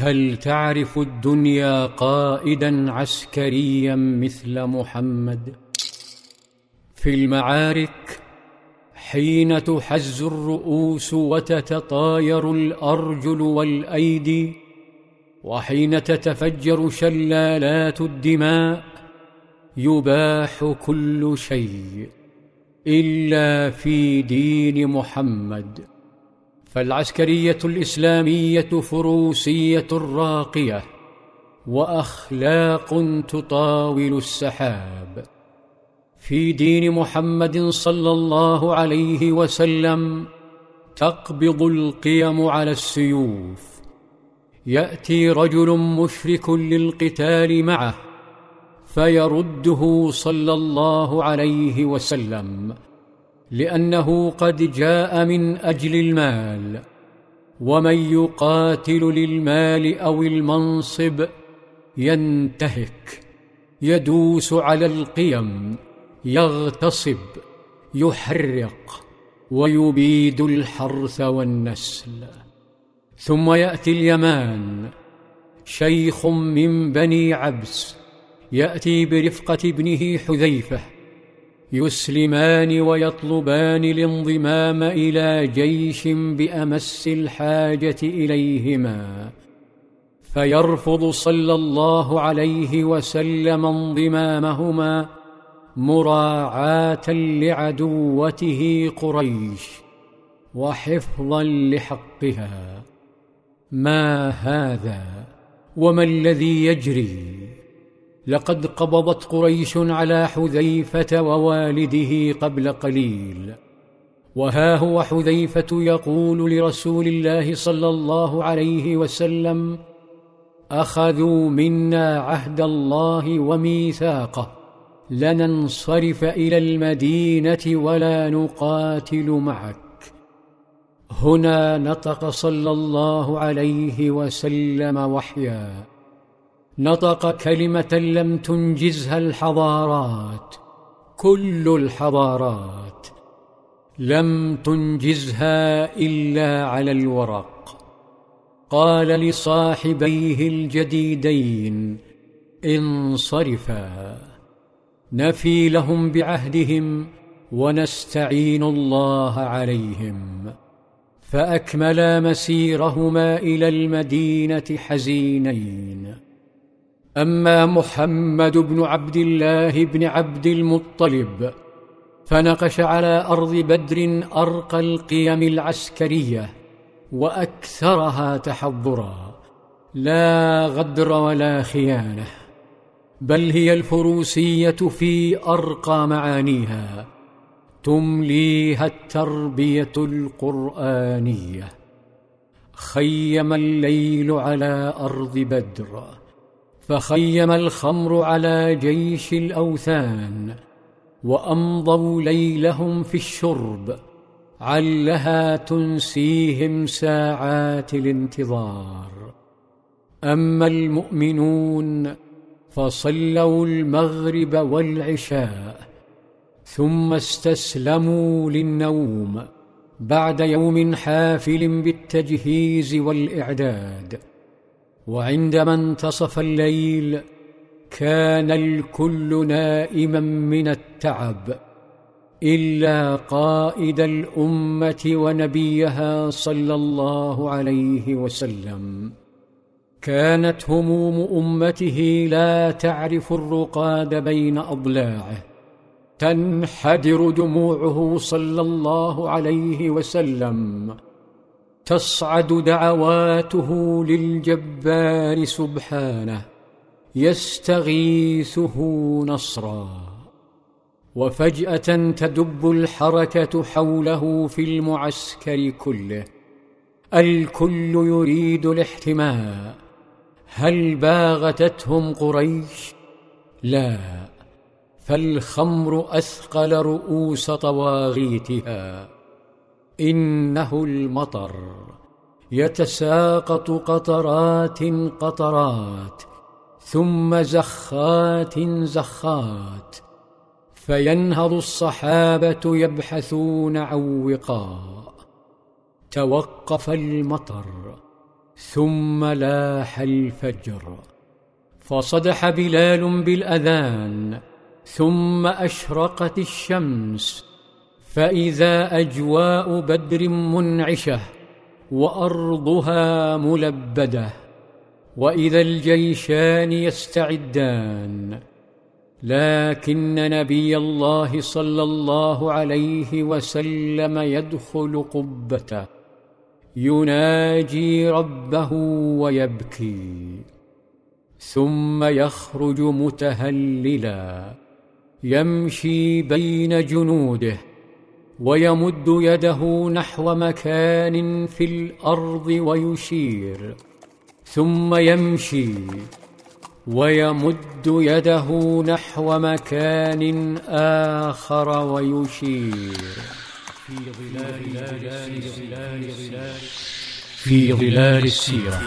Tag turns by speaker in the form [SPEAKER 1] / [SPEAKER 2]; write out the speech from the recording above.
[SPEAKER 1] هل تعرف الدنيا قائدا عسكريا مثل محمد؟ في المعارك حين تحز الرؤوس وتتطاير الأرجل والأيدي وحين تتفجر شلالات الدماء يباح كل شيء إلا في دين محمد. فالعسكرية الإسلامية فروسية راقية وأخلاق تطاول السحاب. في دين محمد صلى الله عليه وسلم تقبض القيم على السيوف. يأتي رجل مشرك للقتال معه فيرده صلى الله عليه وسلم. لأنه قد جاء من أجل المال ومن يقاتل للمال أو المنصب ينتهك يدوس على القيم يغتصب يحرق ويبيد الحرث والنسل. ثم يأتي اليمان شيخ من بني عبس يأتي برفقة ابنه حذيفة يسلمان ويطلبان الانضمام إلى جيش بأمس الحاجة إليهما. فيرفض صلى الله عليه وسلم انضمامهما مراعاة لعدوته قريش وحفظا لحقها. ما هذا؟ وما الذي يجري؟ لقد قبضت قريش على حذيفة ووالده قبل قليل. وها هو حذيفة يقول لرسول الله صلى الله عليه وسلم أخذوا منا عهد الله وميثاقه لننصرف إلى المدينة ولا نقاتل معك. هنا نطق صلى الله عليه وسلم وحيا. نطق كلمة لم تنجزها الحضارات كل الحضارات لم تنجزها إلا على الورق. قال لصاحبيه الجديدين انصرفا نفي لهم بعهدهم ونستعين الله عليهم. فأكملا مسيرهما إلى المدينة حزينين. أما محمد بن عبد الله بن عبد المطلب فنقش على أرض بدر أرقى القيم العسكرية وأكثرها تحضرا لا غدر ولا خيانة بل هي الفروسية في أرقى معانيها تمليها التربية القرآنية. خيم الليل على أرض بدر فخيم الخمر على جيش الأوثان وأمضوا ليلهم في الشرب علها تنسيهم ساعات الانتظار. أما المؤمنون فصلوا المغرب والعشاء ثم استسلموا للنوم بعد يوم حافل بالتجهيز والإعداد. وعندما انتصف الليل كان الكل نائما من التعب إلا قائد الأمة ونبيها صلى الله عليه وسلم. كانت هموم أمته لا تعرف الرقاد بين أضلاعه تنحدر دموعه صلى الله عليه وسلم. تصعد دعواته للجبار سبحانه يستغيثه نصرا. وفجأة تدب الحركة حوله في المعسكر كله. الكل يريد الاحتماء. هل باغتتهم قريش؟ لا. فالخمر أثقل رؤوس طواغيتها. إنه المطر. يتساقط قطرات قطرات ثم زخات زخات فينهض الصحابة يبحثون عن وقاء. توقف المطر ثم لاح الفجر. فصدح بلال بالأذان ثم أشرقت الشمس فإذا أجواء بدر منعشة وأرضها ملبدة وإذا الجيشان يستعدان لكن نبي الله صلى الله عليه وسلم يدخل قبته يناجي ربه ويبكي ثم يخرج متهللا يمشي بين جنوده ويمد يده نحو مكان في الأرض ويشير ثم يمشي. ويمد يده نحو مكان آخر ويشير. في ظلال في ظلال السيرة. في ظلال السيرة.